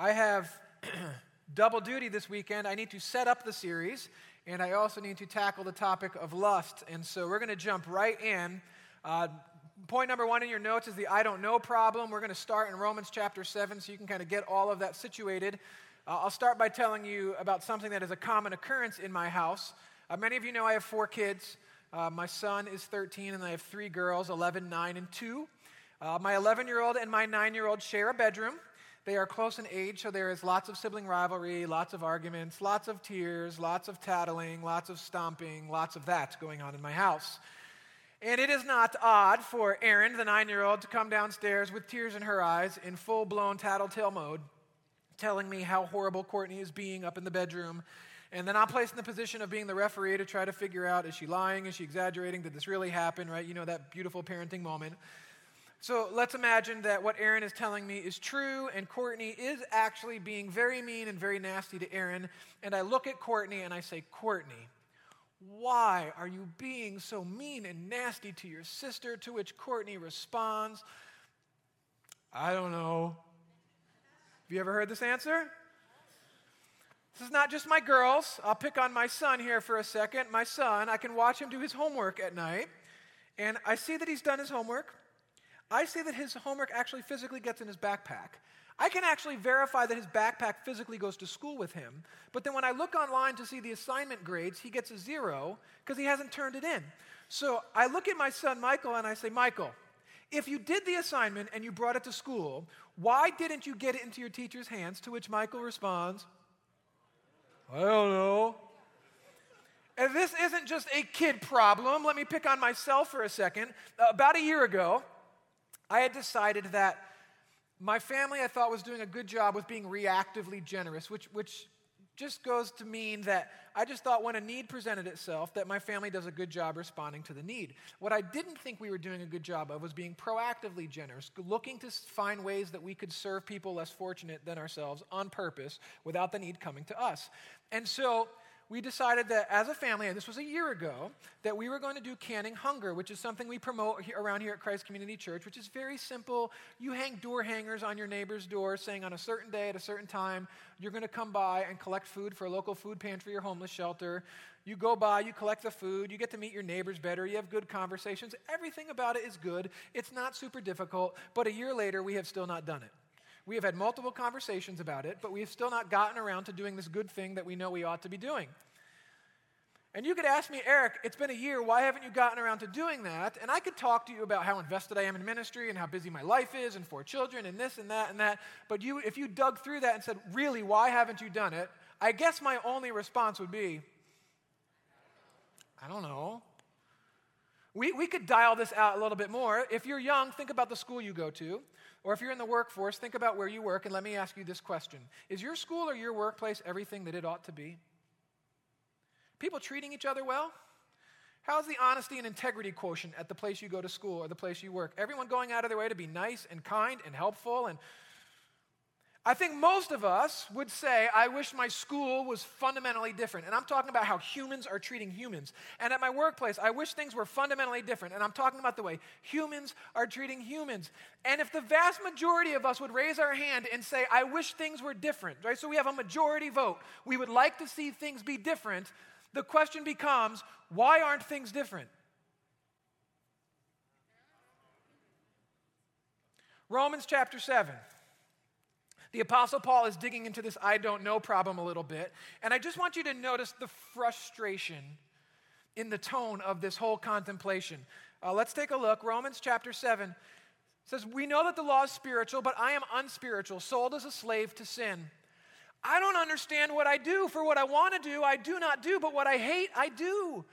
I have double duty this weekend. I need to set up the series, and I also need to tackle the topic of lust. And so we're going to jump right in. Uh, point number one in your notes is the I don't know problem. We're going to start in Romans chapter 7 so you can kind of get all of that situated. Uh, I'll start by telling you about something that is a common occurrence in my house. Uh, many of you know I have four kids. Uh, my son is 13, and I have three girls 11, 9, and 2. Uh, my 11 year old and my 9 year old share a bedroom. They are close in age, so there is lots of sibling rivalry, lots of arguments, lots of tears, lots of tattling, lots of stomping, lots of that going on in my house. And it is not odd for Erin, the nine year old, to come downstairs with tears in her eyes in full blown tattletale mode, telling me how horrible Courtney is being up in the bedroom. And then I'm placed in the position of being the referee to try to figure out is she lying? Is she exaggerating? Did this really happen? Right? You know, that beautiful parenting moment. So let's imagine that what Erin is telling me is true, and Courtney is actually being very mean and very nasty to Erin. And I look at Courtney and I say, Courtney, why are you being so mean and nasty to your sister? To which Courtney responds, I don't know. Have you ever heard this answer? This is not just my girls. I'll pick on my son here for a second. My son, I can watch him do his homework at night, and I see that he's done his homework. I see that his homework actually physically gets in his backpack. I can actually verify that his backpack physically goes to school with him. But then when I look online to see the assignment grades, he gets a zero because he hasn't turned it in. So I look at my son Michael and I say, Michael, if you did the assignment and you brought it to school, why didn't you get it into your teacher's hands? To which Michael responds, I don't know. And this isn't just a kid problem. Let me pick on myself for a second. About a year ago, I had decided that my family, I thought, was doing a good job with being reactively generous, which, which just goes to mean that I just thought when a need presented itself, that my family does a good job responding to the need. What I didn't think we were doing a good job of was being proactively generous, looking to find ways that we could serve people less fortunate than ourselves on purpose without the need coming to us. And so, we decided that as a family, and this was a year ago, that we were going to do canning hunger, which is something we promote around here at Christ Community Church, which is very simple. You hang door hangers on your neighbor's door saying on a certain day at a certain time, you're going to come by and collect food for a local food pantry or homeless shelter. You go by, you collect the food, you get to meet your neighbors better, you have good conversations. Everything about it is good. It's not super difficult, but a year later, we have still not done it. We have had multiple conversations about it, but we have still not gotten around to doing this good thing that we know we ought to be doing. And you could ask me, Eric, it's been a year, why haven't you gotten around to doing that? And I could talk to you about how invested I am in ministry and how busy my life is and four children and this and that and that. But you, if you dug through that and said, really, why haven't you done it? I guess my only response would be, I don't know. We, we could dial this out a little bit more. If you're young, think about the school you go to. Or if you're in the workforce, think about where you work, and let me ask you this question Is your school or your workplace everything that it ought to be? People treating each other well? How's the honesty and integrity quotient at the place you go to school or the place you work? Everyone going out of their way to be nice and kind and helpful and I think most of us would say, I wish my school was fundamentally different. And I'm talking about how humans are treating humans. And at my workplace, I wish things were fundamentally different. And I'm talking about the way humans are treating humans. And if the vast majority of us would raise our hand and say, I wish things were different, right? So we have a majority vote. We would like to see things be different. The question becomes, why aren't things different? Romans chapter 7. The Apostle Paul is digging into this I don't know problem a little bit. And I just want you to notice the frustration in the tone of this whole contemplation. Uh, let's take a look. Romans chapter 7 says, We know that the law is spiritual, but I am unspiritual, sold as a slave to sin. I don't understand what I do. For what I want to do, I do not do, but what I hate, I do.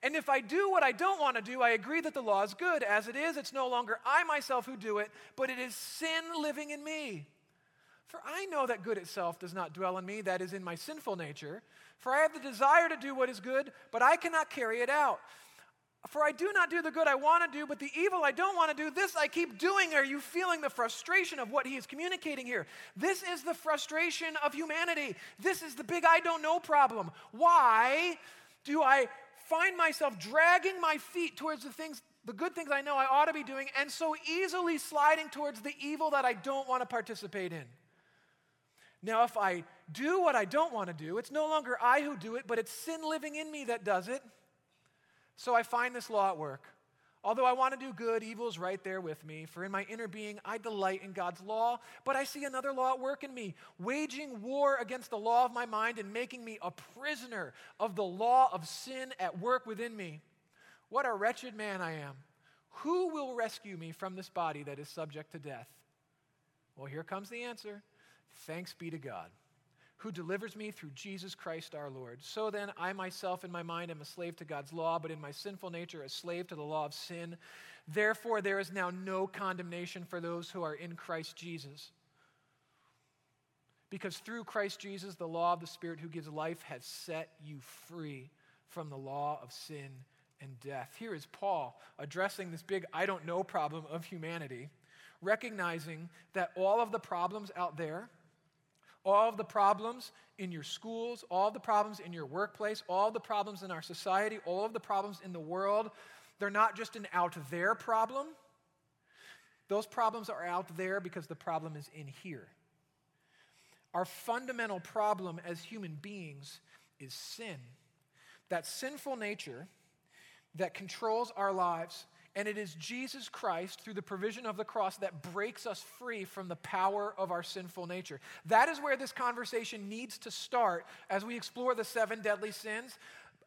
And if I do what I don't want to do, I agree that the law is good. As it is, it's no longer I myself who do it, but it is sin living in me. For I know that good itself does not dwell in me, that is in my sinful nature. For I have the desire to do what is good, but I cannot carry it out. For I do not do the good I want to do, but the evil I don't want to do, this I keep doing. Are you feeling the frustration of what he is communicating here? This is the frustration of humanity. This is the big I don't know problem. Why do I find myself dragging my feet towards the things, the good things I know I ought to be doing, and so easily sliding towards the evil that I don't want to participate in? Now, if I do what I don't want to do, it's no longer I who do it, but it's sin living in me that does it. So I find this law at work. Although I want to do good, evil is right there with me. For in my inner being, I delight in God's law, but I see another law at work in me, waging war against the law of my mind and making me a prisoner of the law of sin at work within me. What a wretched man I am. Who will rescue me from this body that is subject to death? Well, here comes the answer Thanks be to God who delivers me through Jesus Christ our Lord. So then, I myself in my mind am a slave to God's law, but in my sinful nature, a slave to the law of sin. Therefore, there is now no condemnation for those who are in Christ Jesus. Because through Christ Jesus, the law of the Spirit who gives life has set you free from the law of sin and death. Here is Paul addressing this big I don't know problem of humanity, recognizing that all of the problems out there, all the problems in your schools, all the problems in your workplace, all the problems in our society, all of the problems in the world, they're not just an out there problem. Those problems are out there because the problem is in here. Our fundamental problem as human beings is sin. That sinful nature that controls our lives and it is Jesus Christ, through the provision of the cross, that breaks us free from the power of our sinful nature. That is where this conversation needs to start as we explore the seven deadly sins.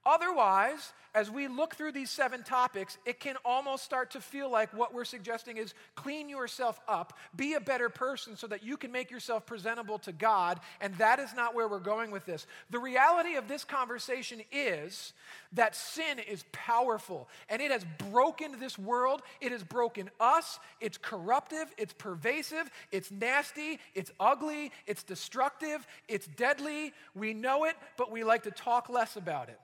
Otherwise, as we look through these seven topics, it can almost start to feel like what we're suggesting is clean yourself up, be a better person so that you can make yourself presentable to God. And that is not where we're going with this. The reality of this conversation is that sin is powerful and it has broken this world. It has broken us. It's corruptive, it's pervasive, it's nasty, it's ugly, it's destructive, it's deadly. We know it, but we like to talk less about it.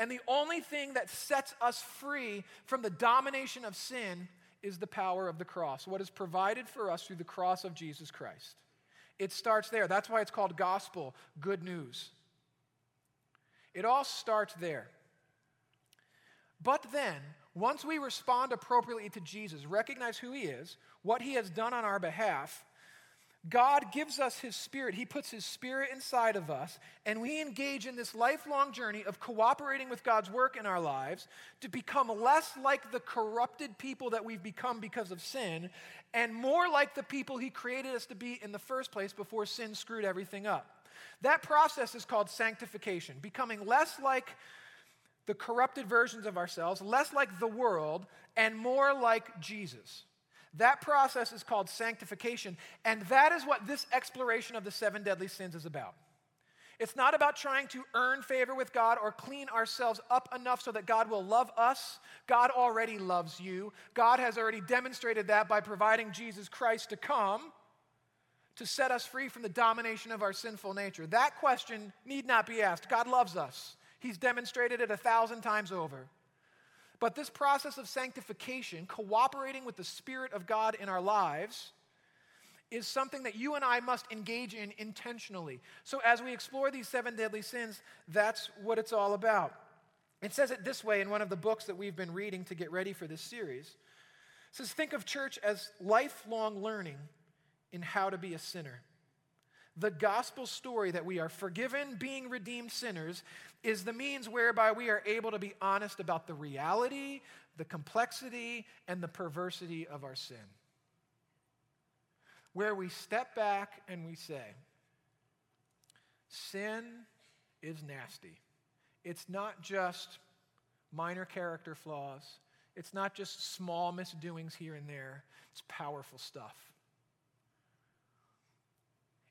And the only thing that sets us free from the domination of sin is the power of the cross, what is provided for us through the cross of Jesus Christ. It starts there. That's why it's called gospel, good news. It all starts there. But then, once we respond appropriately to Jesus, recognize who he is, what he has done on our behalf, God gives us His Spirit. He puts His Spirit inside of us, and we engage in this lifelong journey of cooperating with God's work in our lives to become less like the corrupted people that we've become because of sin, and more like the people He created us to be in the first place before sin screwed everything up. That process is called sanctification, becoming less like the corrupted versions of ourselves, less like the world, and more like Jesus. That process is called sanctification, and that is what this exploration of the seven deadly sins is about. It's not about trying to earn favor with God or clean ourselves up enough so that God will love us. God already loves you. God has already demonstrated that by providing Jesus Christ to come to set us free from the domination of our sinful nature. That question need not be asked. God loves us, He's demonstrated it a thousand times over. But this process of sanctification, cooperating with the Spirit of God in our lives, is something that you and I must engage in intentionally. So, as we explore these seven deadly sins, that's what it's all about. It says it this way in one of the books that we've been reading to get ready for this series. It says, Think of church as lifelong learning in how to be a sinner. The gospel story that we are forgiven, being redeemed sinners, is the means whereby we are able to be honest about the reality, the complexity, and the perversity of our sin. Where we step back and we say, Sin is nasty. It's not just minor character flaws, it's not just small misdoings here and there, it's powerful stuff.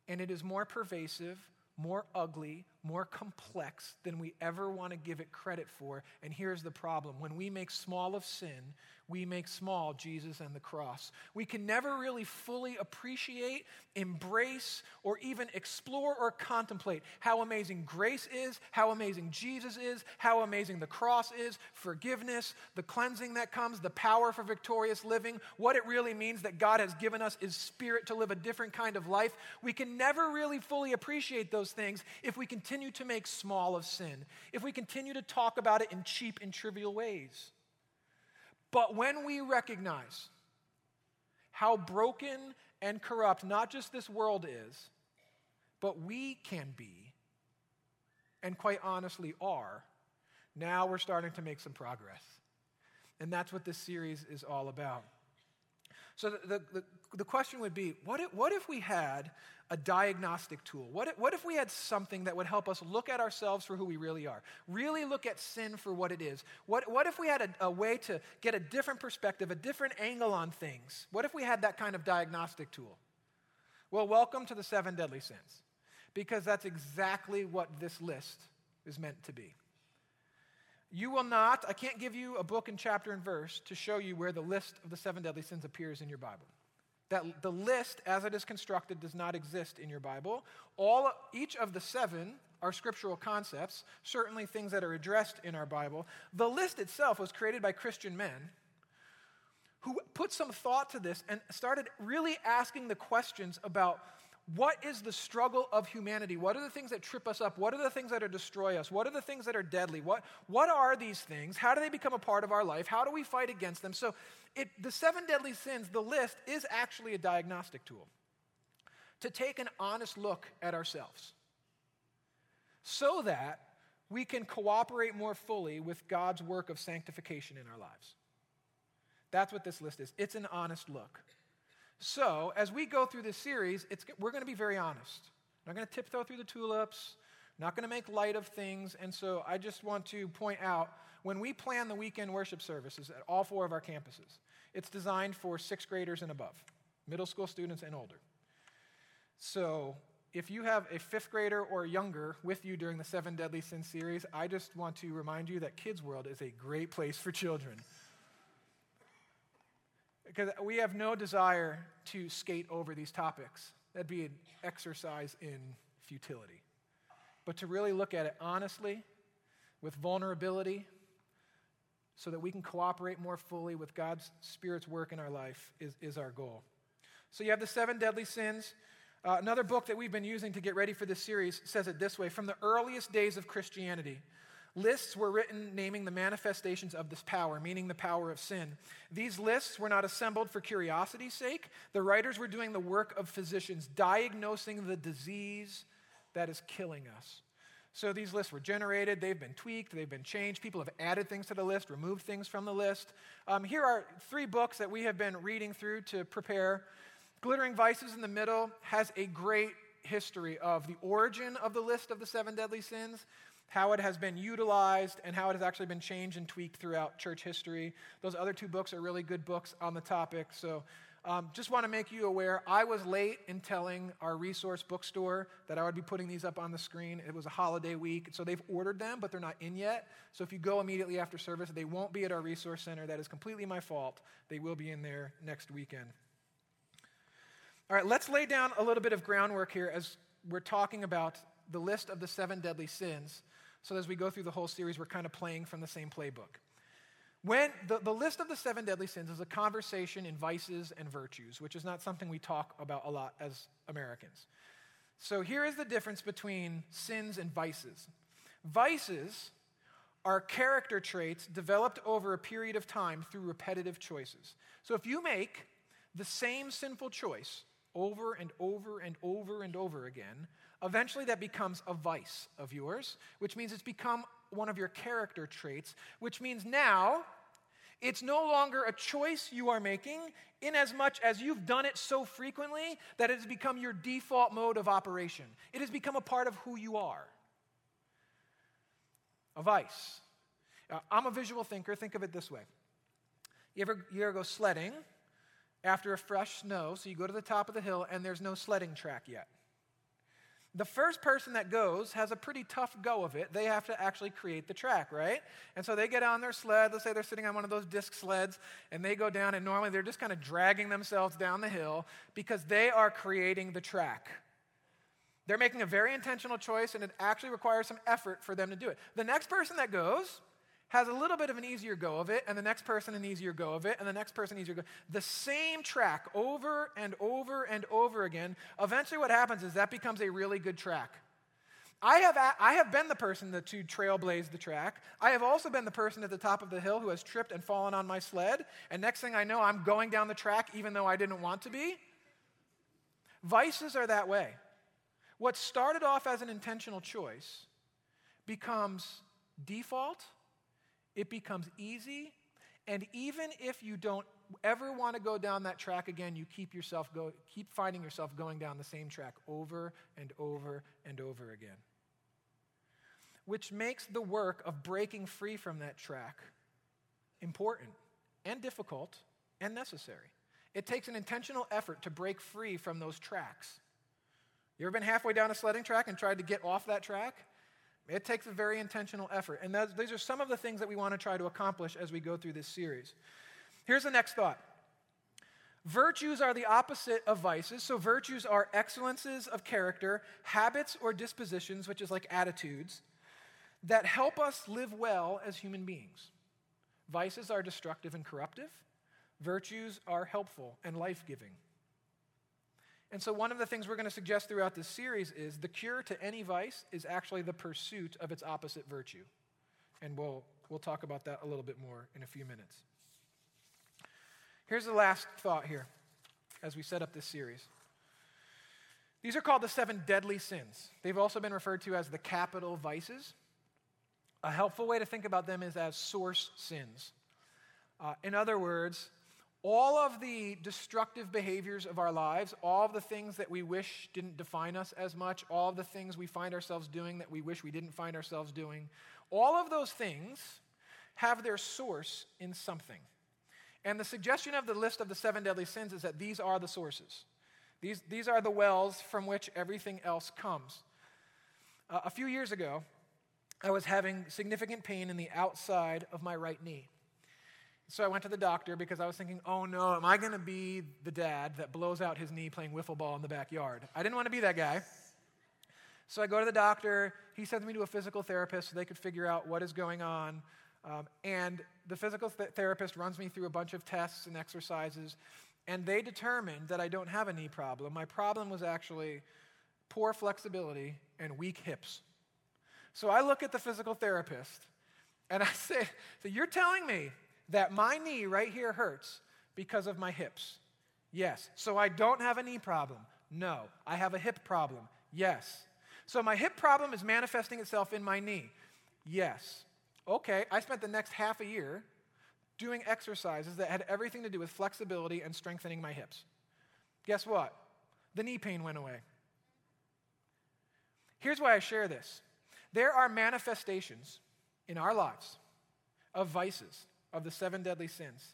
And it is more pervasive, more ugly, more complex than we ever want to give it credit for. And here's the problem when we make small of sin, we make small Jesus and the cross. We can never really fully appreciate, embrace, or even explore or contemplate how amazing grace is, how amazing Jesus is, how amazing the cross is, forgiveness, the cleansing that comes, the power for victorious living, what it really means that God has given us is spirit to live a different kind of life. We can never really fully appreciate those things if we continue to make small of sin, if we continue to talk about it in cheap and trivial ways. But when we recognize how broken and corrupt not just this world is, but we can be, and quite honestly are, now we're starting to make some progress. And that's what this series is all about. So the, the, the, question would be what if, what if we had a diagnostic tool? What if, what if we had something that would help us look at ourselves for who we really are? Really look at sin for what it is? What, what if we had a, a way to get a different perspective, a different angle on things? What if we had that kind of diagnostic tool? Well, welcome to the seven deadly sins, because that's exactly what this list is meant to be. You will not, I can't give you a book and chapter and verse to show you where the list of the seven deadly sins appears in your Bible. That the list, as it is constructed, does not exist in your Bible. All, each of the seven are scriptural concepts, certainly things that are addressed in our Bible. The list itself was created by Christian men who put some thought to this and started really asking the questions about what is the struggle of humanity? What are the things that trip us up? What are the things that are destroy us? What are the things that are deadly? What, what are these things? How do they become a part of our life? How do we fight against them? So, it, the seven deadly sins, the list, is actually a diagnostic tool to take an honest look at ourselves so that we can cooperate more fully with God's work of sanctification in our lives. That's what this list is. It's an honest look. So, as we go through this series, we're going to be very honest. I'm not going to tiptoe through the tulips, not going to make light of things. And so, I just want to point out when we plan the weekend worship services at all four of our campuses, it's designed for sixth graders and above, middle school students and older. So, if you have a fifth grader or younger with you during the Seven Deadly Sins series, I just want to remind you that Kids World is a great place for children. Because we have no desire to skate over these topics. That'd be an exercise in futility. But to really look at it honestly, with vulnerability, so that we can cooperate more fully with God's Spirit's work in our life is, is our goal. So you have the seven deadly sins. Uh, another book that we've been using to get ready for this series says it this way From the earliest days of Christianity, Lists were written naming the manifestations of this power, meaning the power of sin. These lists were not assembled for curiosity's sake. The writers were doing the work of physicians, diagnosing the disease that is killing us. So these lists were generated, they've been tweaked, they've been changed. People have added things to the list, removed things from the list. Um, here are three books that we have been reading through to prepare. Glittering Vices in the middle has a great history of the origin of the list of the seven deadly sins how it has been utilized, and how it has actually been changed and tweaked throughout church history. Those other two books are really good books on the topic. So, um, just want to make you aware I was late in telling our resource bookstore that I would be putting these up on the screen. It was a holiday week, so they've ordered them, but they're not in yet. So, if you go immediately after service, they won't be at our resource center. That is completely my fault. They will be in there next weekend. All right, let's lay down a little bit of groundwork here as we're talking about the list of the seven deadly sins. So as we go through the whole series, we're kind of playing from the same playbook. When the, the list of the seven deadly sins is a conversation in vices and virtues, which is not something we talk about a lot as Americans. So here is the difference between sins and vices. Vices are character traits developed over a period of time through repetitive choices. So if you make the same sinful choice over and over and over and over again, Eventually, that becomes a vice of yours, which means it's become one of your character traits, which means now it's no longer a choice you are making, in as much as you've done it so frequently that it has become your default mode of operation. It has become a part of who you are. A vice. Uh, I'm a visual thinker. Think of it this way you ever, you ever go sledding after a fresh snow? So you go to the top of the hill and there's no sledding track yet. The first person that goes has a pretty tough go of it. They have to actually create the track, right? And so they get on their sled. Let's say they're sitting on one of those disc sleds, and they go down, and normally they're just kind of dragging themselves down the hill because they are creating the track. They're making a very intentional choice, and it actually requires some effort for them to do it. The next person that goes has a little bit of an easier go of it, and the next person an easier go of it, and the next person easier go. The same track over and over and over again. Eventually, what happens is that becomes a really good track. I have, I have been the person that to trailblaze the track. I have also been the person at the top of the hill who has tripped and fallen on my sled. And next thing I know, I'm going down the track even though I didn't want to be. Vices are that way. What started off as an intentional choice becomes default, it becomes easy, and even if you don't ever want to go down that track again, you keep yourself go, keep finding yourself going down the same track over and over and over again. Which makes the work of breaking free from that track important and difficult and necessary. It takes an intentional effort to break free from those tracks. You ever been halfway down a sledding track and tried to get off that track? It takes a very intentional effort. And these are some of the things that we want to try to accomplish as we go through this series. Here's the next thought Virtues are the opposite of vices. So, virtues are excellences of character, habits or dispositions, which is like attitudes, that help us live well as human beings. Vices are destructive and corruptive, virtues are helpful and life giving. And so, one of the things we're going to suggest throughout this series is the cure to any vice is actually the pursuit of its opposite virtue. And we'll, we'll talk about that a little bit more in a few minutes. Here's the last thought here as we set up this series. These are called the seven deadly sins. They've also been referred to as the capital vices. A helpful way to think about them is as source sins. Uh, in other words, all of the destructive behaviors of our lives, all of the things that we wish didn't define us as much, all of the things we find ourselves doing that we wish we didn't find ourselves doing, all of those things have their source in something. And the suggestion of the list of the seven deadly sins is that these are the sources. These, these are the wells from which everything else comes. Uh, a few years ago, I was having significant pain in the outside of my right knee. So I went to the doctor because I was thinking, oh no, am I going to be the dad that blows out his knee playing wiffle ball in the backyard? I didn't want to be that guy. So I go to the doctor. He sends me to a physical therapist so they could figure out what is going on. Um, and the physical th- therapist runs me through a bunch of tests and exercises. And they determined that I don't have a knee problem. My problem was actually poor flexibility and weak hips. So I look at the physical therapist and I say, So you're telling me that my knee right here hurts because of my hips? Yes. So I don't have a knee problem? No. I have a hip problem? Yes. So my hip problem is manifesting itself in my knee? Yes. Okay, I spent the next half a year doing exercises that had everything to do with flexibility and strengthening my hips. Guess what? The knee pain went away. Here's why I share this there are manifestations in our lives of vices of the seven deadly sins.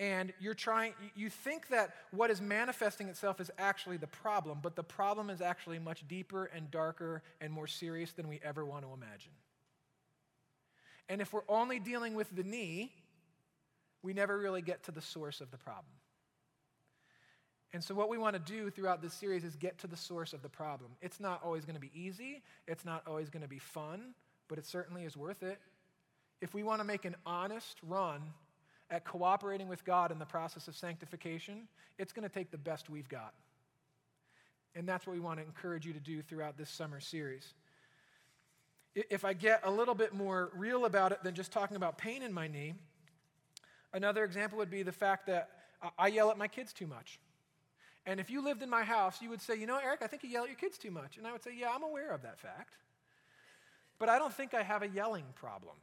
And you're trying, you think that what is manifesting itself is actually the problem, but the problem is actually much deeper and darker and more serious than we ever want to imagine. And if we're only dealing with the knee, we never really get to the source of the problem. And so, what we want to do throughout this series is get to the source of the problem. It's not always going to be easy, it's not always going to be fun, but it certainly is worth it if we want to make an honest run at cooperating with God in the process of sanctification, it's going to take the best we've got. And that's what we want to encourage you to do throughout this summer series. If I get a little bit more real about it than just talking about pain in my knee, another example would be the fact that I yell at my kids too much. And if you lived in my house, you would say, You know, Eric, I think you yell at your kids too much. And I would say, Yeah, I'm aware of that fact. But I don't think I have a yelling problem.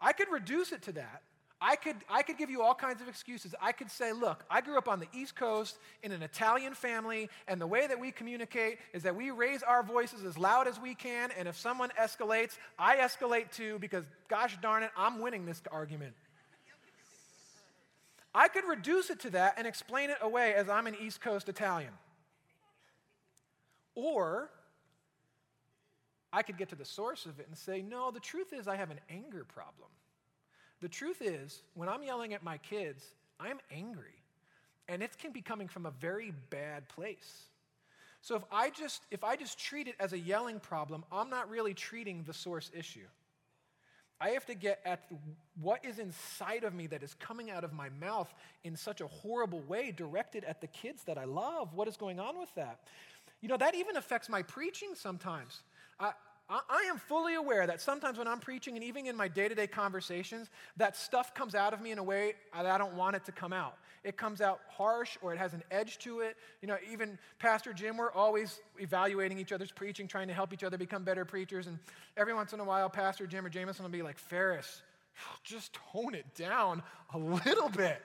I could reduce it to that. I could, I could give you all kinds of excuses. I could say, look, I grew up on the East Coast in an Italian family, and the way that we communicate is that we raise our voices as loud as we can, and if someone escalates, I escalate too, because gosh darn it, I'm winning this argument. I could reduce it to that and explain it away as I'm an East Coast Italian. Or I could get to the source of it and say, no, the truth is I have an anger problem. The truth is, when I'm yelling at my kids, I'm angry. And it can be coming from a very bad place. So if I just if I just treat it as a yelling problem, I'm not really treating the source issue. I have to get at what is inside of me that is coming out of my mouth in such a horrible way directed at the kids that I love. What is going on with that? You know, that even affects my preaching sometimes. I, I, am fully aware that sometimes when I'm preaching and even in my day to day conversations, that stuff comes out of me in a way that I don't want it to come out. It comes out harsh or it has an edge to it. You know, even Pastor Jim, we're always evaluating each other's preaching, trying to help each other become better preachers. And every once in a while, Pastor Jim or Jameson will be like, Ferris, just tone it down a little bit.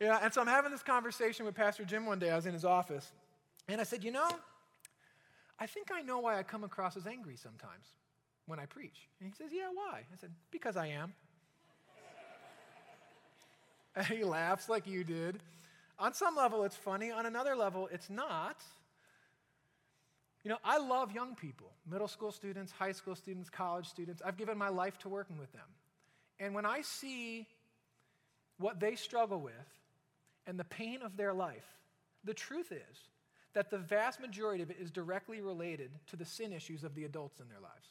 Yeah, and so I'm having this conversation with Pastor Jim one day. I was in his office, and I said, You know, I think I know why I come across as angry sometimes when I preach. And he says, Yeah, why? I said, Because I am. and he laughs like you did. On some level, it's funny. On another level, it's not. You know, I love young people, middle school students, high school students, college students. I've given my life to working with them. And when I see what they struggle with and the pain of their life, the truth is that the vast majority of it is directly related to the sin issues of the adults in their lives.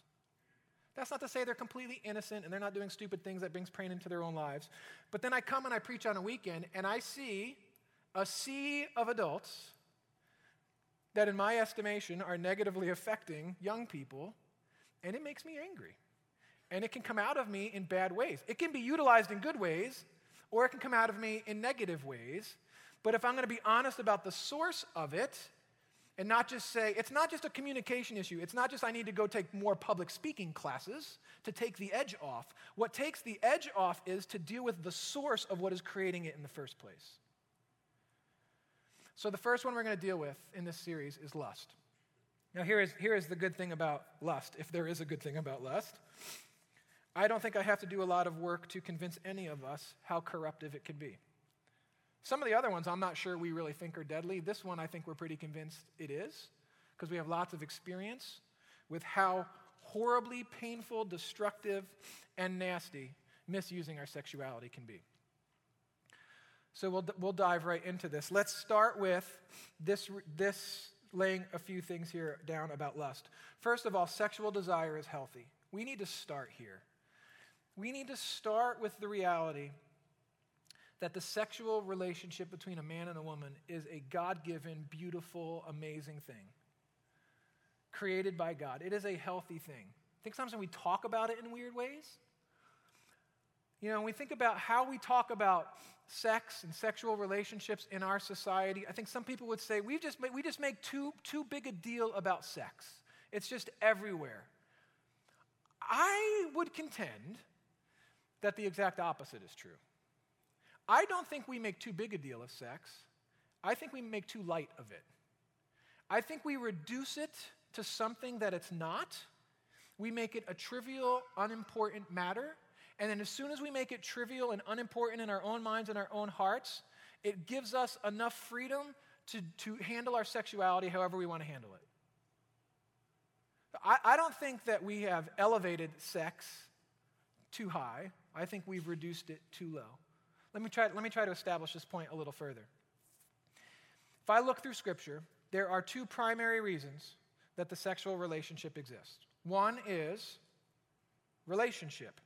That's not to say they're completely innocent and they're not doing stupid things that brings pain into their own lives. But then I come and I preach on a weekend and I see a sea of adults that, in my estimation, are negatively affecting young people, and it makes me angry. And it can come out of me in bad ways. It can be utilized in good ways, or it can come out of me in negative ways. But if I'm going to be honest about the source of it, and not just say, it's not just a communication issue. It's not just I need to go take more public speaking classes to take the edge off. What takes the edge off is to deal with the source of what is creating it in the first place. So, the first one we're going to deal with in this series is lust. Now, here is, here is the good thing about lust, if there is a good thing about lust. I don't think I have to do a lot of work to convince any of us how corruptive it can be. Some of the other ones I'm not sure we really think are deadly. This one I think we're pretty convinced it is because we have lots of experience with how horribly painful, destructive, and nasty misusing our sexuality can be. So we'll, we'll dive right into this. Let's start with this, this laying a few things here down about lust. First of all, sexual desire is healthy. We need to start here. We need to start with the reality that the sexual relationship between a man and a woman is a God given, beautiful, amazing thing. Created by God. It is a healthy thing. I think sometimes when we talk about it in weird ways, you know, when we think about how we talk about sex and sexual relationships in our society, I think some people would say we just make, we just make too, too big a deal about sex. It's just everywhere. I would contend that the exact opposite is true. I don't think we make too big a deal of sex. I think we make too light of it. I think we reduce it to something that it's not. We make it a trivial, unimportant matter. And then as soon as we make it trivial and unimportant in our own minds and our own hearts, it gives us enough freedom to, to handle our sexuality however we want to handle it. I, I don't think that we have elevated sex too high. I think we've reduced it too low. Let me, try, let me try to establish this point a little further. If I look through Scripture, there are two primary reasons that the sexual relationship exists. One is relationship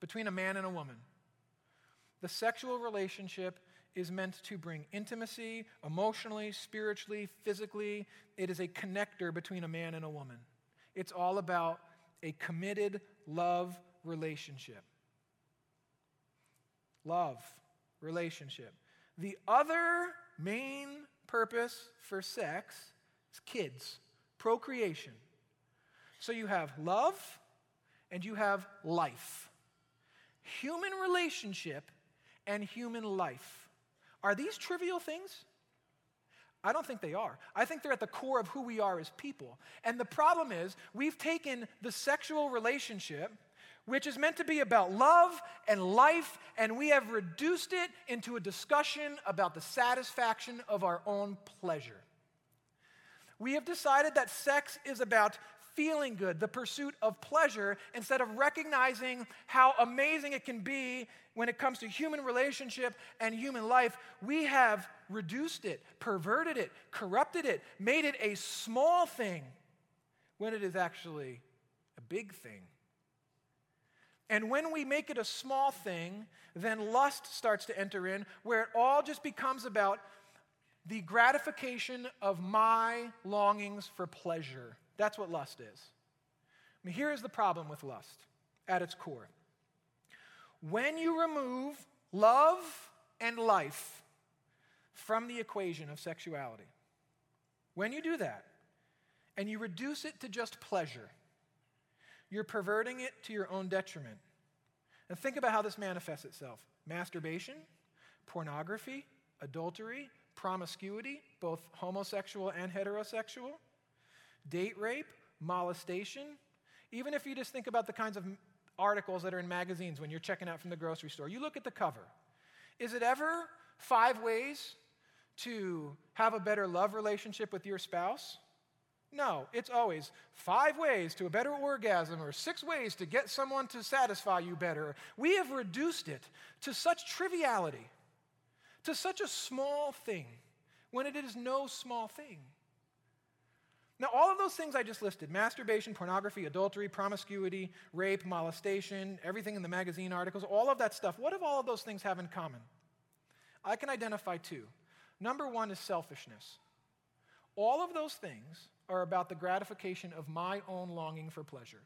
between a man and a woman. The sexual relationship is meant to bring intimacy, emotionally, spiritually, physically. It is a connector between a man and a woman. It's all about a committed love relationship love, relationship. The other main purpose for sex is kids, procreation. So you have love and you have life. Human relationship and human life. Are these trivial things? I don't think they are. I think they're at the core of who we are as people. And the problem is, we've taken the sexual relationship which is meant to be about love and life, and we have reduced it into a discussion about the satisfaction of our own pleasure. We have decided that sex is about feeling good, the pursuit of pleasure, instead of recognizing how amazing it can be when it comes to human relationship and human life. We have reduced it, perverted it, corrupted it, made it a small thing when it is actually a big thing. And when we make it a small thing, then lust starts to enter in, where it all just becomes about the gratification of my longings for pleasure. That's what lust is. I mean, here is the problem with lust at its core. When you remove love and life from the equation of sexuality, when you do that and you reduce it to just pleasure, you're perverting it to your own detriment. And think about how this manifests itself masturbation, pornography, adultery, promiscuity, both homosexual and heterosexual, date rape, molestation. Even if you just think about the kinds of articles that are in magazines when you're checking out from the grocery store, you look at the cover. Is it ever five ways to have a better love relationship with your spouse? No, it's always five ways to a better orgasm or six ways to get someone to satisfy you better. We have reduced it to such triviality, to such a small thing, when it is no small thing. Now, all of those things I just listed masturbation, pornography, adultery, promiscuity, rape, molestation, everything in the magazine articles, all of that stuff, what do all of those things have in common? I can identify two. Number one is selfishness. All of those things are about the gratification of my own longing for pleasure.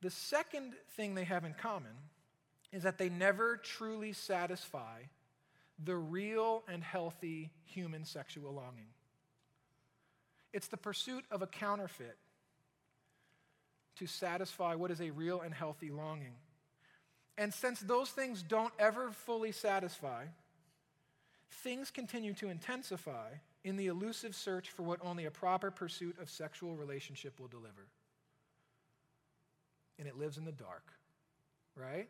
The second thing they have in common is that they never truly satisfy the real and healthy human sexual longing. It's the pursuit of a counterfeit to satisfy what is a real and healthy longing. And since those things don't ever fully satisfy, things continue to intensify in the elusive search for what only a proper pursuit of sexual relationship will deliver. And it lives in the dark, right?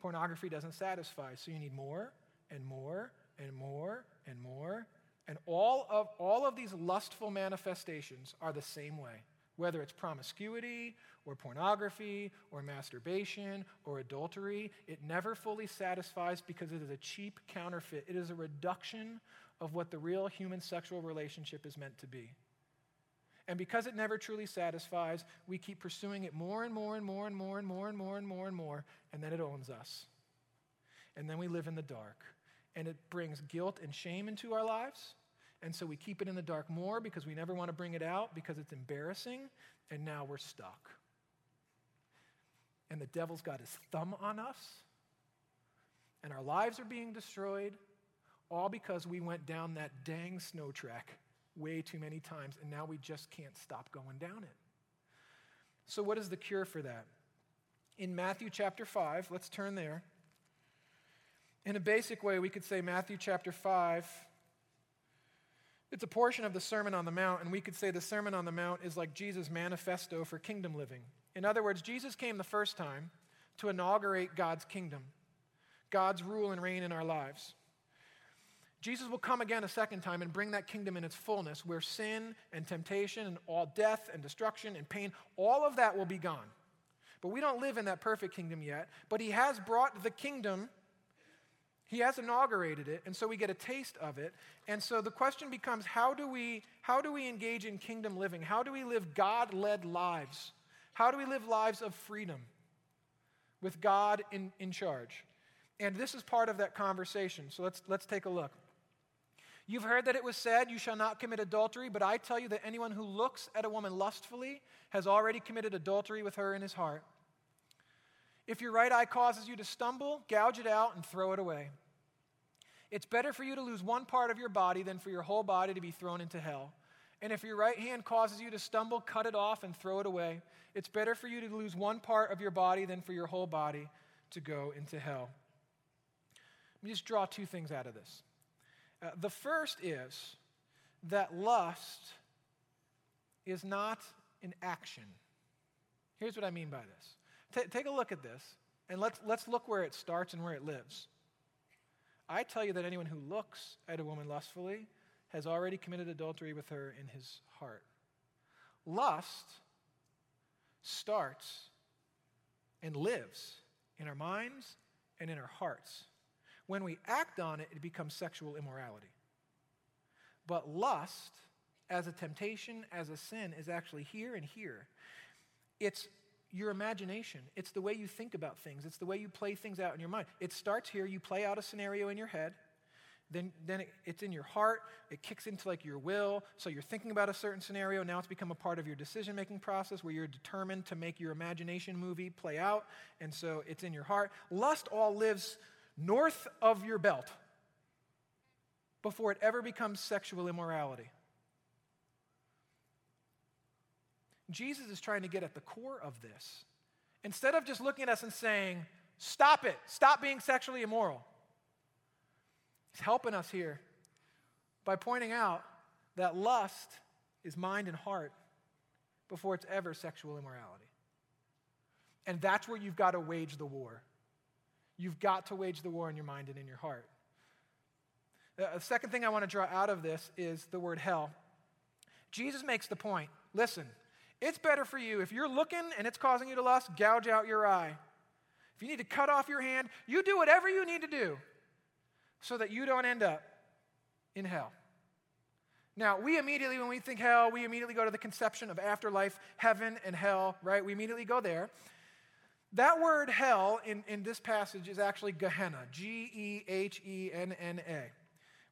Pornography doesn't satisfy, so you need more and more and more and more. And all of, all of these lustful manifestations are the same way, whether it's promiscuity or pornography or masturbation or adultery. It never fully satisfies because it is a cheap counterfeit. It is a reduction of what the real human sexual relationship is meant to be. And because it never truly satisfies, we keep pursuing it more and more and more and more and more and more and more and more, and then it owns us. And then we live in the dark and it brings guilt and shame into our lives. And so we keep it in the dark more because we never want to bring it out because it's embarrassing, and now we're stuck. And the devil's got his thumb on us, and our lives are being destroyed, all because we went down that dang snow track way too many times, and now we just can't stop going down it. So, what is the cure for that? In Matthew chapter 5, let's turn there. In a basic way, we could say Matthew chapter 5. It's a portion of the Sermon on the Mount, and we could say the Sermon on the Mount is like Jesus' manifesto for kingdom living. In other words, Jesus came the first time to inaugurate God's kingdom, God's rule and reign in our lives. Jesus will come again a second time and bring that kingdom in its fullness, where sin and temptation and all death and destruction and pain, all of that will be gone. But we don't live in that perfect kingdom yet. But He has brought the kingdom he has inaugurated it, and so we get a taste of it. And so the question becomes how do we, how do we engage in kingdom living? How do we live God led lives? How do we live lives of freedom with God in, in charge? And this is part of that conversation. So let's, let's take a look. You've heard that it was said, You shall not commit adultery, but I tell you that anyone who looks at a woman lustfully has already committed adultery with her in his heart. If your right eye causes you to stumble, gouge it out and throw it away. It's better for you to lose one part of your body than for your whole body to be thrown into hell. And if your right hand causes you to stumble, cut it off and throw it away. It's better for you to lose one part of your body than for your whole body to go into hell. Let me just draw two things out of this. Uh, the first is that lust is not an action. Here's what I mean by this T- take a look at this, and let's, let's look where it starts and where it lives. I tell you that anyone who looks at a woman lustfully has already committed adultery with her in his heart. Lust starts and lives in our minds and in our hearts. When we act on it, it becomes sexual immorality. But lust, as a temptation, as a sin, is actually here and here. It's your imagination. It's the way you think about things. It's the way you play things out in your mind. It starts here. You play out a scenario in your head. then, then it, it's in your heart. It kicks into like your will. So you're thinking about a certain scenario. Now it's become a part of your decision making process where you're determined to make your imagination movie play out. And so it's in your heart. Lust all lives north of your belt before it ever becomes sexual immorality. Jesus is trying to get at the core of this. Instead of just looking at us and saying, Stop it, stop being sexually immoral. He's helping us here by pointing out that lust is mind and heart before it's ever sexual immorality. And that's where you've got to wage the war. You've got to wage the war in your mind and in your heart. The second thing I want to draw out of this is the word hell. Jesus makes the point listen, it's better for you if you're looking and it's causing you to lust, gouge out your eye. If you need to cut off your hand, you do whatever you need to do so that you don't end up in hell. Now, we immediately, when we think hell, we immediately go to the conception of afterlife, heaven, and hell, right? We immediately go there. That word hell in, in this passage is actually Gehenna, G E H E N N A,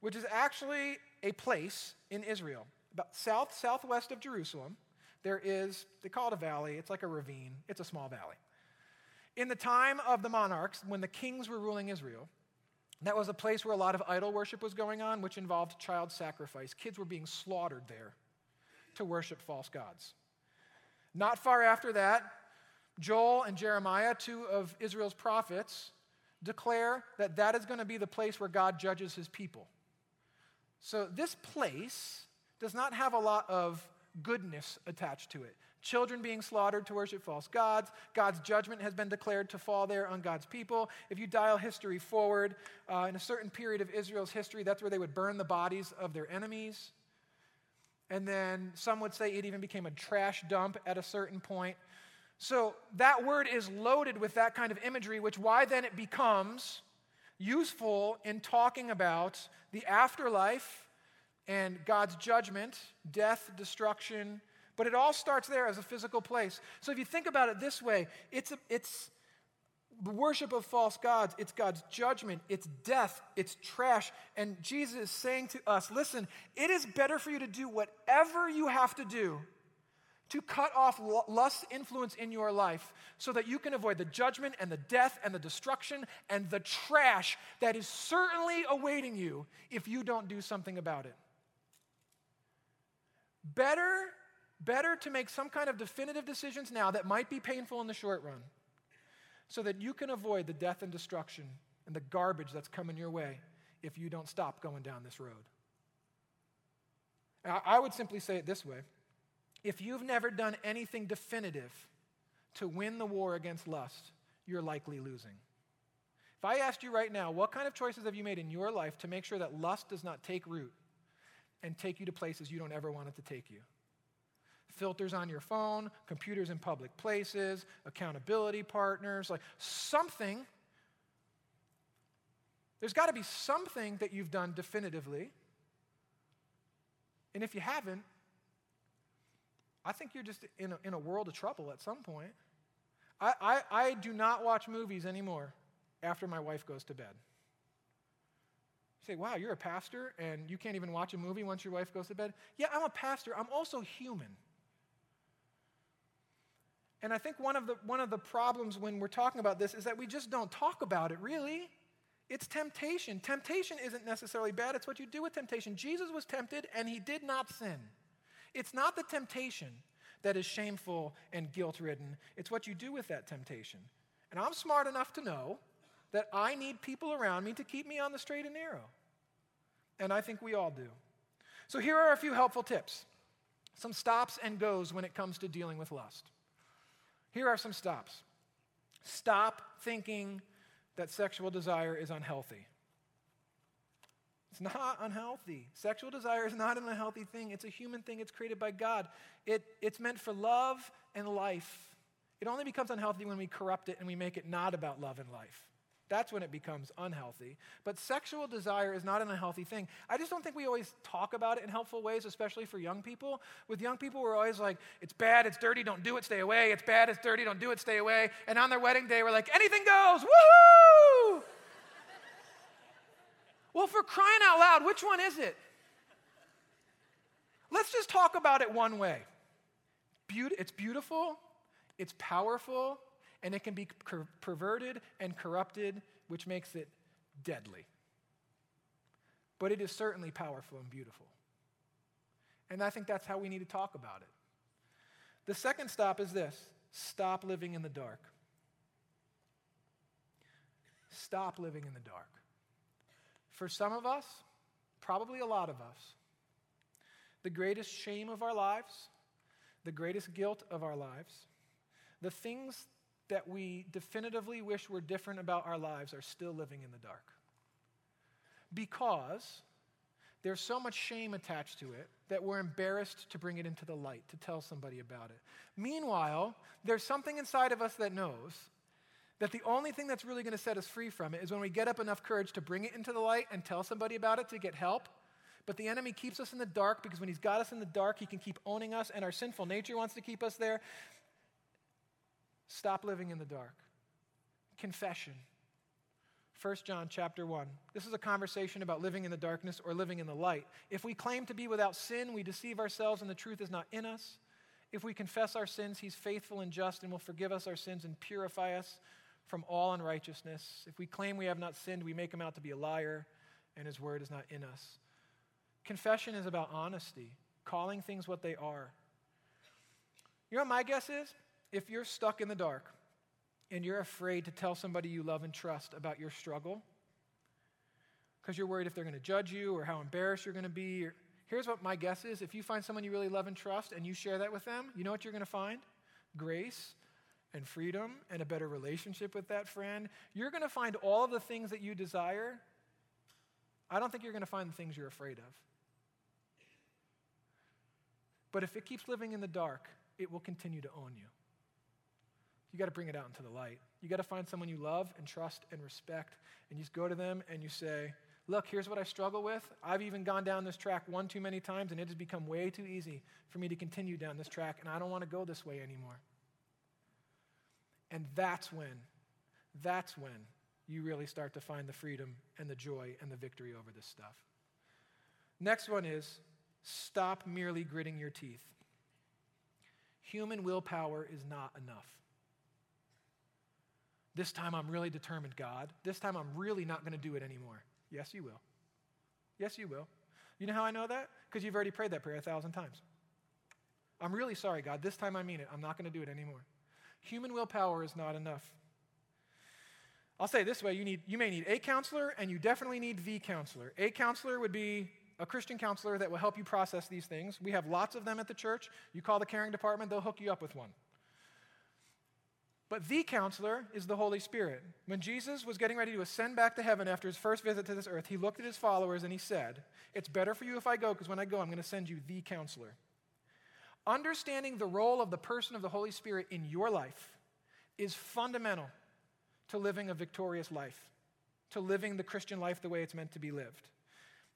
which is actually a place in Israel, about south, southwest of Jerusalem. There is, they call it a valley, it's like a ravine, it's a small valley. In the time of the monarchs, when the kings were ruling Israel, that was a place where a lot of idol worship was going on, which involved child sacrifice. Kids were being slaughtered there to worship false gods. Not far after that, Joel and Jeremiah, two of Israel's prophets, declare that that is going to be the place where God judges his people. So this place does not have a lot of goodness attached to it children being slaughtered to worship false gods. God's judgment has been declared to fall there on God's people. If you dial history forward, uh, in a certain period of Israel's history, that's where they would burn the bodies of their enemies. And then some would say it even became a trash dump at a certain point. So that word is loaded with that kind of imagery, which why then it becomes useful in talking about the afterlife and God's judgment, death, destruction, but it all starts there as a physical place. So if you think about it this way, it's, a, it's the worship of false gods, it's God's judgment, it's death, it's trash. And Jesus is saying to us listen, it is better for you to do whatever you have to do to cut off lust's influence in your life so that you can avoid the judgment and the death and the destruction and the trash that is certainly awaiting you if you don't do something about it. Better Better to make some kind of definitive decisions now that might be painful in the short run so that you can avoid the death and destruction and the garbage that's coming your way if you don't stop going down this road. I would simply say it this way if you've never done anything definitive to win the war against lust, you're likely losing. If I asked you right now, what kind of choices have you made in your life to make sure that lust does not take root and take you to places you don't ever want it to take you? filters on your phone, computers in public places, accountability partners, like something. There's got to be something that you've done definitively. And if you haven't, I think you're just in a, in a world of trouble at some point. I, I, I do not watch movies anymore after my wife goes to bed. Say, wow, you're a pastor and you can't even watch a movie once your wife goes to bed? Yeah, I'm a pastor. I'm also human. And I think one of, the, one of the problems when we're talking about this is that we just don't talk about it, really. It's temptation. Temptation isn't necessarily bad, it's what you do with temptation. Jesus was tempted and he did not sin. It's not the temptation that is shameful and guilt ridden, it's what you do with that temptation. And I'm smart enough to know that I need people around me to keep me on the straight and narrow. And I think we all do. So here are a few helpful tips some stops and goes when it comes to dealing with lust. Here are some stops. Stop thinking that sexual desire is unhealthy. It's not unhealthy. Sexual desire is not an unhealthy thing. It's a human thing. It's created by God. It, it's meant for love and life. It only becomes unhealthy when we corrupt it and we make it not about love and life. That's when it becomes unhealthy. But sexual desire is not an unhealthy thing. I just don't think we always talk about it in helpful ways, especially for young people. With young people, we're always like, it's bad, it's dirty, don't do it, stay away. It's bad, it's dirty, don't do it, stay away. And on their wedding day, we're like, anything goes, woohoo! Well, for crying out loud, which one is it? Let's just talk about it one way. it's beautiful, it's powerful, and it can be perverted and corrupted, which makes it deadly. But it is certainly powerful and beautiful. And I think that's how we need to talk about it. The second stop is this stop living in the dark. Stop living in the dark. For some of us, probably a lot of us, the greatest shame of our lives, the greatest guilt of our lives, the things that we definitively wish were different about our lives are still living in the dark. Because there's so much shame attached to it that we're embarrassed to bring it into the light, to tell somebody about it. Meanwhile, there's something inside of us that knows that the only thing that's really going to set us free from it is when we get up enough courage to bring it into the light and tell somebody about it to get help. But the enemy keeps us in the dark because when he's got us in the dark, he can keep owning us, and our sinful nature wants to keep us there. Stop living in the dark. Confession. 1 John chapter 1. This is a conversation about living in the darkness or living in the light. If we claim to be without sin, we deceive ourselves and the truth is not in us. If we confess our sins, he's faithful and just and will forgive us our sins and purify us from all unrighteousness. If we claim we have not sinned, we make him out to be a liar and his word is not in us. Confession is about honesty, calling things what they are. You know what my guess is? If you're stuck in the dark and you're afraid to tell somebody you love and trust about your struggle, because you're worried if they're going to judge you or how embarrassed you're going to be, or, here's what my guess is if you find someone you really love and trust and you share that with them, you know what you're going to find? Grace and freedom and a better relationship with that friend. You're going to find all the things that you desire. I don't think you're going to find the things you're afraid of. But if it keeps living in the dark, it will continue to own you. You got to bring it out into the light. You got to find someone you love and trust and respect, and you just go to them and you say, Look, here's what I struggle with. I've even gone down this track one too many times, and it has become way too easy for me to continue down this track, and I don't want to go this way anymore. And that's when, that's when you really start to find the freedom and the joy and the victory over this stuff. Next one is stop merely gritting your teeth. Human willpower is not enough. This time I'm really determined, God. This time I'm really not going to do it anymore. Yes, you will. Yes, you will. You know how I know that? Because you've already prayed that prayer a thousand times. I'm really sorry, God. This time I mean it. I'm not going to do it anymore. Human willpower is not enough. I'll say this way you, need, you may need a counselor, and you definitely need the counselor. A counselor would be a Christian counselor that will help you process these things. We have lots of them at the church. You call the caring department, they'll hook you up with one. But the counselor is the Holy Spirit. When Jesus was getting ready to ascend back to heaven after his first visit to this earth, he looked at his followers and he said, It's better for you if I go, because when I go, I'm going to send you the counselor. Understanding the role of the person of the Holy Spirit in your life is fundamental to living a victorious life, to living the Christian life the way it's meant to be lived.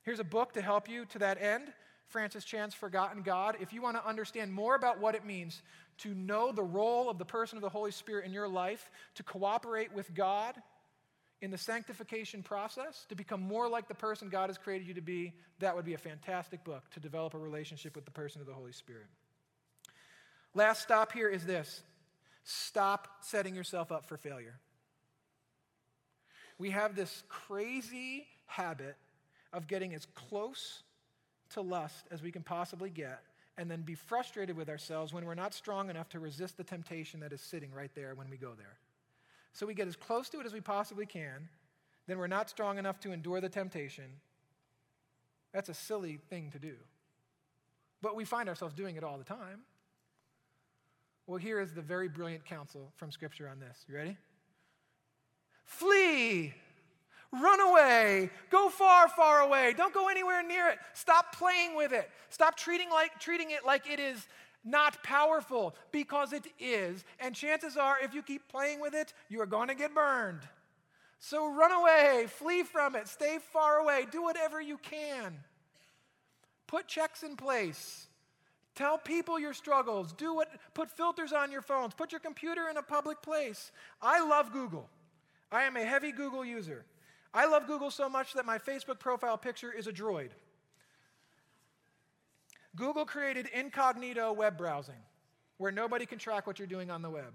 Here's a book to help you to that end Francis Chan's Forgotten God. If you want to understand more about what it means to know the role of the person of the Holy Spirit in your life, to cooperate with God in the sanctification process, to become more like the person God has created you to be, that would be a fantastic book to develop a relationship with the person of the Holy Spirit. Last stop here is this stop setting yourself up for failure. We have this crazy habit of getting as close to lust as we can possibly get and then be frustrated with ourselves when we're not strong enough to resist the temptation that is sitting right there when we go there. So we get as close to it as we possibly can, then we're not strong enough to endure the temptation. That's a silly thing to do. But we find ourselves doing it all the time. Well, here is the very brilliant counsel from Scripture on this. You ready? Flee! Run away. Go far, far away. Don't go anywhere near it. Stop playing with it. Stop treating, like, treating it like it is not powerful because it is. And chances are, if you keep playing with it, you are going to get burned. So run away, flee from it, stay far away, do whatever you can. Put checks in place. Tell people your struggles. Do what put filters on your phones. Put your computer in a public place. I love Google. I am a heavy Google user. I love Google so much that my Facebook profile picture is a droid. Google created incognito web browsing, where nobody can track what you're doing on the web.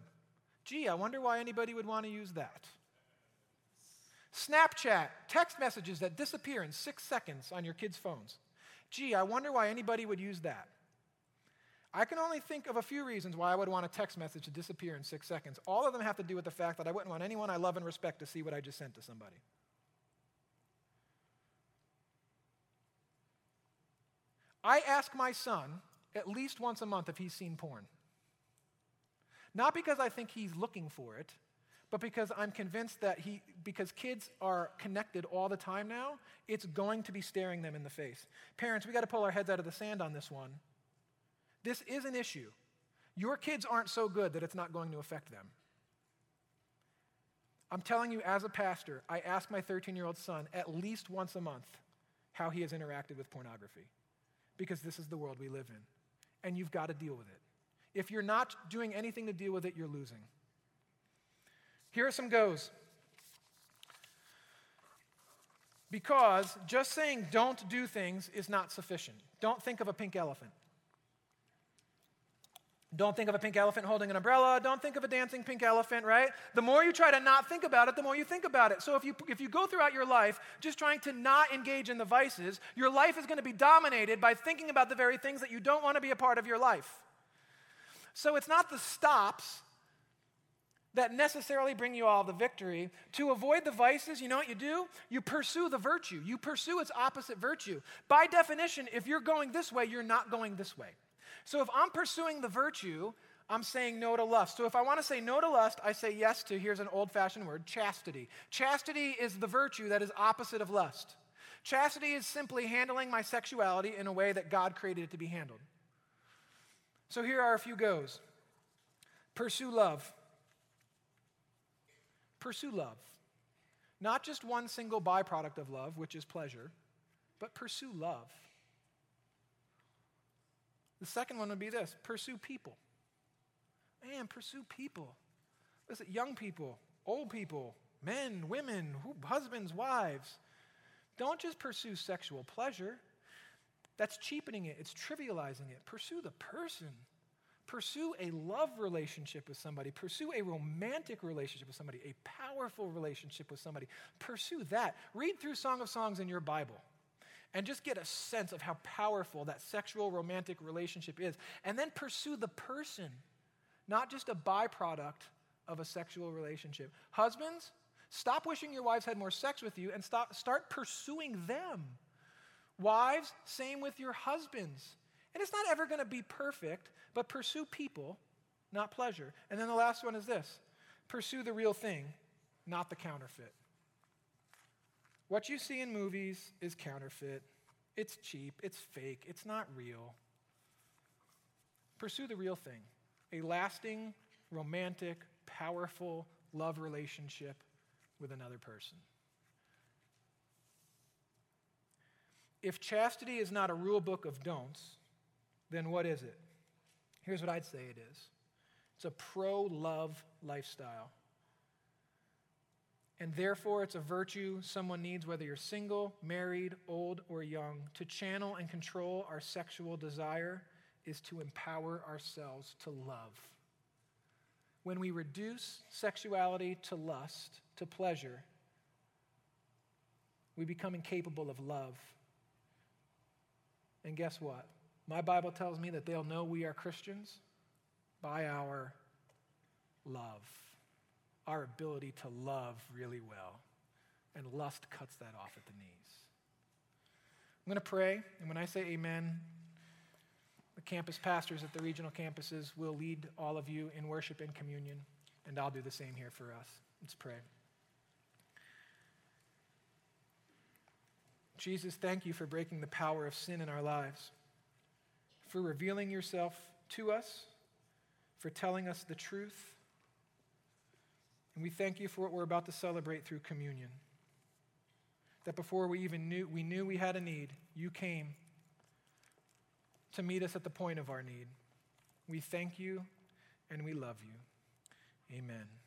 Gee, I wonder why anybody would want to use that. Snapchat, text messages that disappear in six seconds on your kids' phones. Gee, I wonder why anybody would use that. I can only think of a few reasons why I would want a text message to disappear in six seconds. All of them have to do with the fact that I wouldn't want anyone I love and respect to see what I just sent to somebody. I ask my son at least once a month if he's seen porn. Not because I think he's looking for it, but because I'm convinced that he, because kids are connected all the time now, it's going to be staring them in the face. Parents, we got to pull our heads out of the sand on this one. This is an issue. Your kids aren't so good that it's not going to affect them. I'm telling you, as a pastor, I ask my 13 year old son at least once a month how he has interacted with pornography because this is the world we live in. And you've got to deal with it. If you're not doing anything to deal with it, you're losing. Here are some goes. Because just saying don't do things is not sufficient. Don't think of a pink elephant. Don't think of a pink elephant holding an umbrella. Don't think of a dancing pink elephant, right? The more you try to not think about it, the more you think about it. So if you, if you go throughout your life just trying to not engage in the vices, your life is going to be dominated by thinking about the very things that you don't want to be a part of your life. So it's not the stops that necessarily bring you all the victory. To avoid the vices, you know what you do? You pursue the virtue. You pursue its opposite virtue. By definition, if you're going this way, you're not going this way. So if I'm pursuing the virtue, I'm saying no to lust. So if I want to say no to lust, I say yes to, here's an old fashioned word, chastity. Chastity is the virtue that is opposite of lust. Chastity is simply handling my sexuality in a way that God created it to be handled. So here are a few goes pursue love. Pursue love. Not just one single byproduct of love, which is pleasure, but pursue love. The second one would be this pursue people. Man, pursue people. Listen, young people, old people, men, women, husbands, wives. Don't just pursue sexual pleasure. That's cheapening it, it's trivializing it. Pursue the person. Pursue a love relationship with somebody. Pursue a romantic relationship with somebody, a powerful relationship with somebody. Pursue that. Read through Song of Songs in your Bible and just get a sense of how powerful that sexual romantic relationship is. And then pursue the person, not just a byproduct of a sexual relationship. Husbands, stop wishing your wives had more sex with you and stop, start pursuing them. Wives, same with your husbands. And it's not ever going to be perfect, but pursue people, not pleasure. And then the last one is this pursue the real thing, not the counterfeit. What you see in movies is counterfeit. It's cheap, it's fake, it's not real. Pursue the real thing a lasting, romantic, powerful love relationship with another person. If chastity is not a rule book of don'ts, then what is it? Here's what I'd say it is it's a pro love lifestyle. And therefore, it's a virtue someone needs, whether you're single, married, old, or young. To channel and control our sexual desire is to empower ourselves to love. When we reduce sexuality to lust, to pleasure, we become incapable of love. And guess what? My Bible tells me that they'll know we are Christians by our love our ability to love really well. And lust cuts that off at the knees. I'm going to pray, and when I say amen, the campus pastors at the regional campuses will lead all of you in worship and communion, and I'll do the same here for us. Let's pray. Jesus, thank you for breaking the power of sin in our lives, for revealing yourself to us, for telling us the truth and we thank you for what we're about to celebrate through communion. That before we even knew we knew we had a need, you came to meet us at the point of our need. We thank you and we love you. Amen.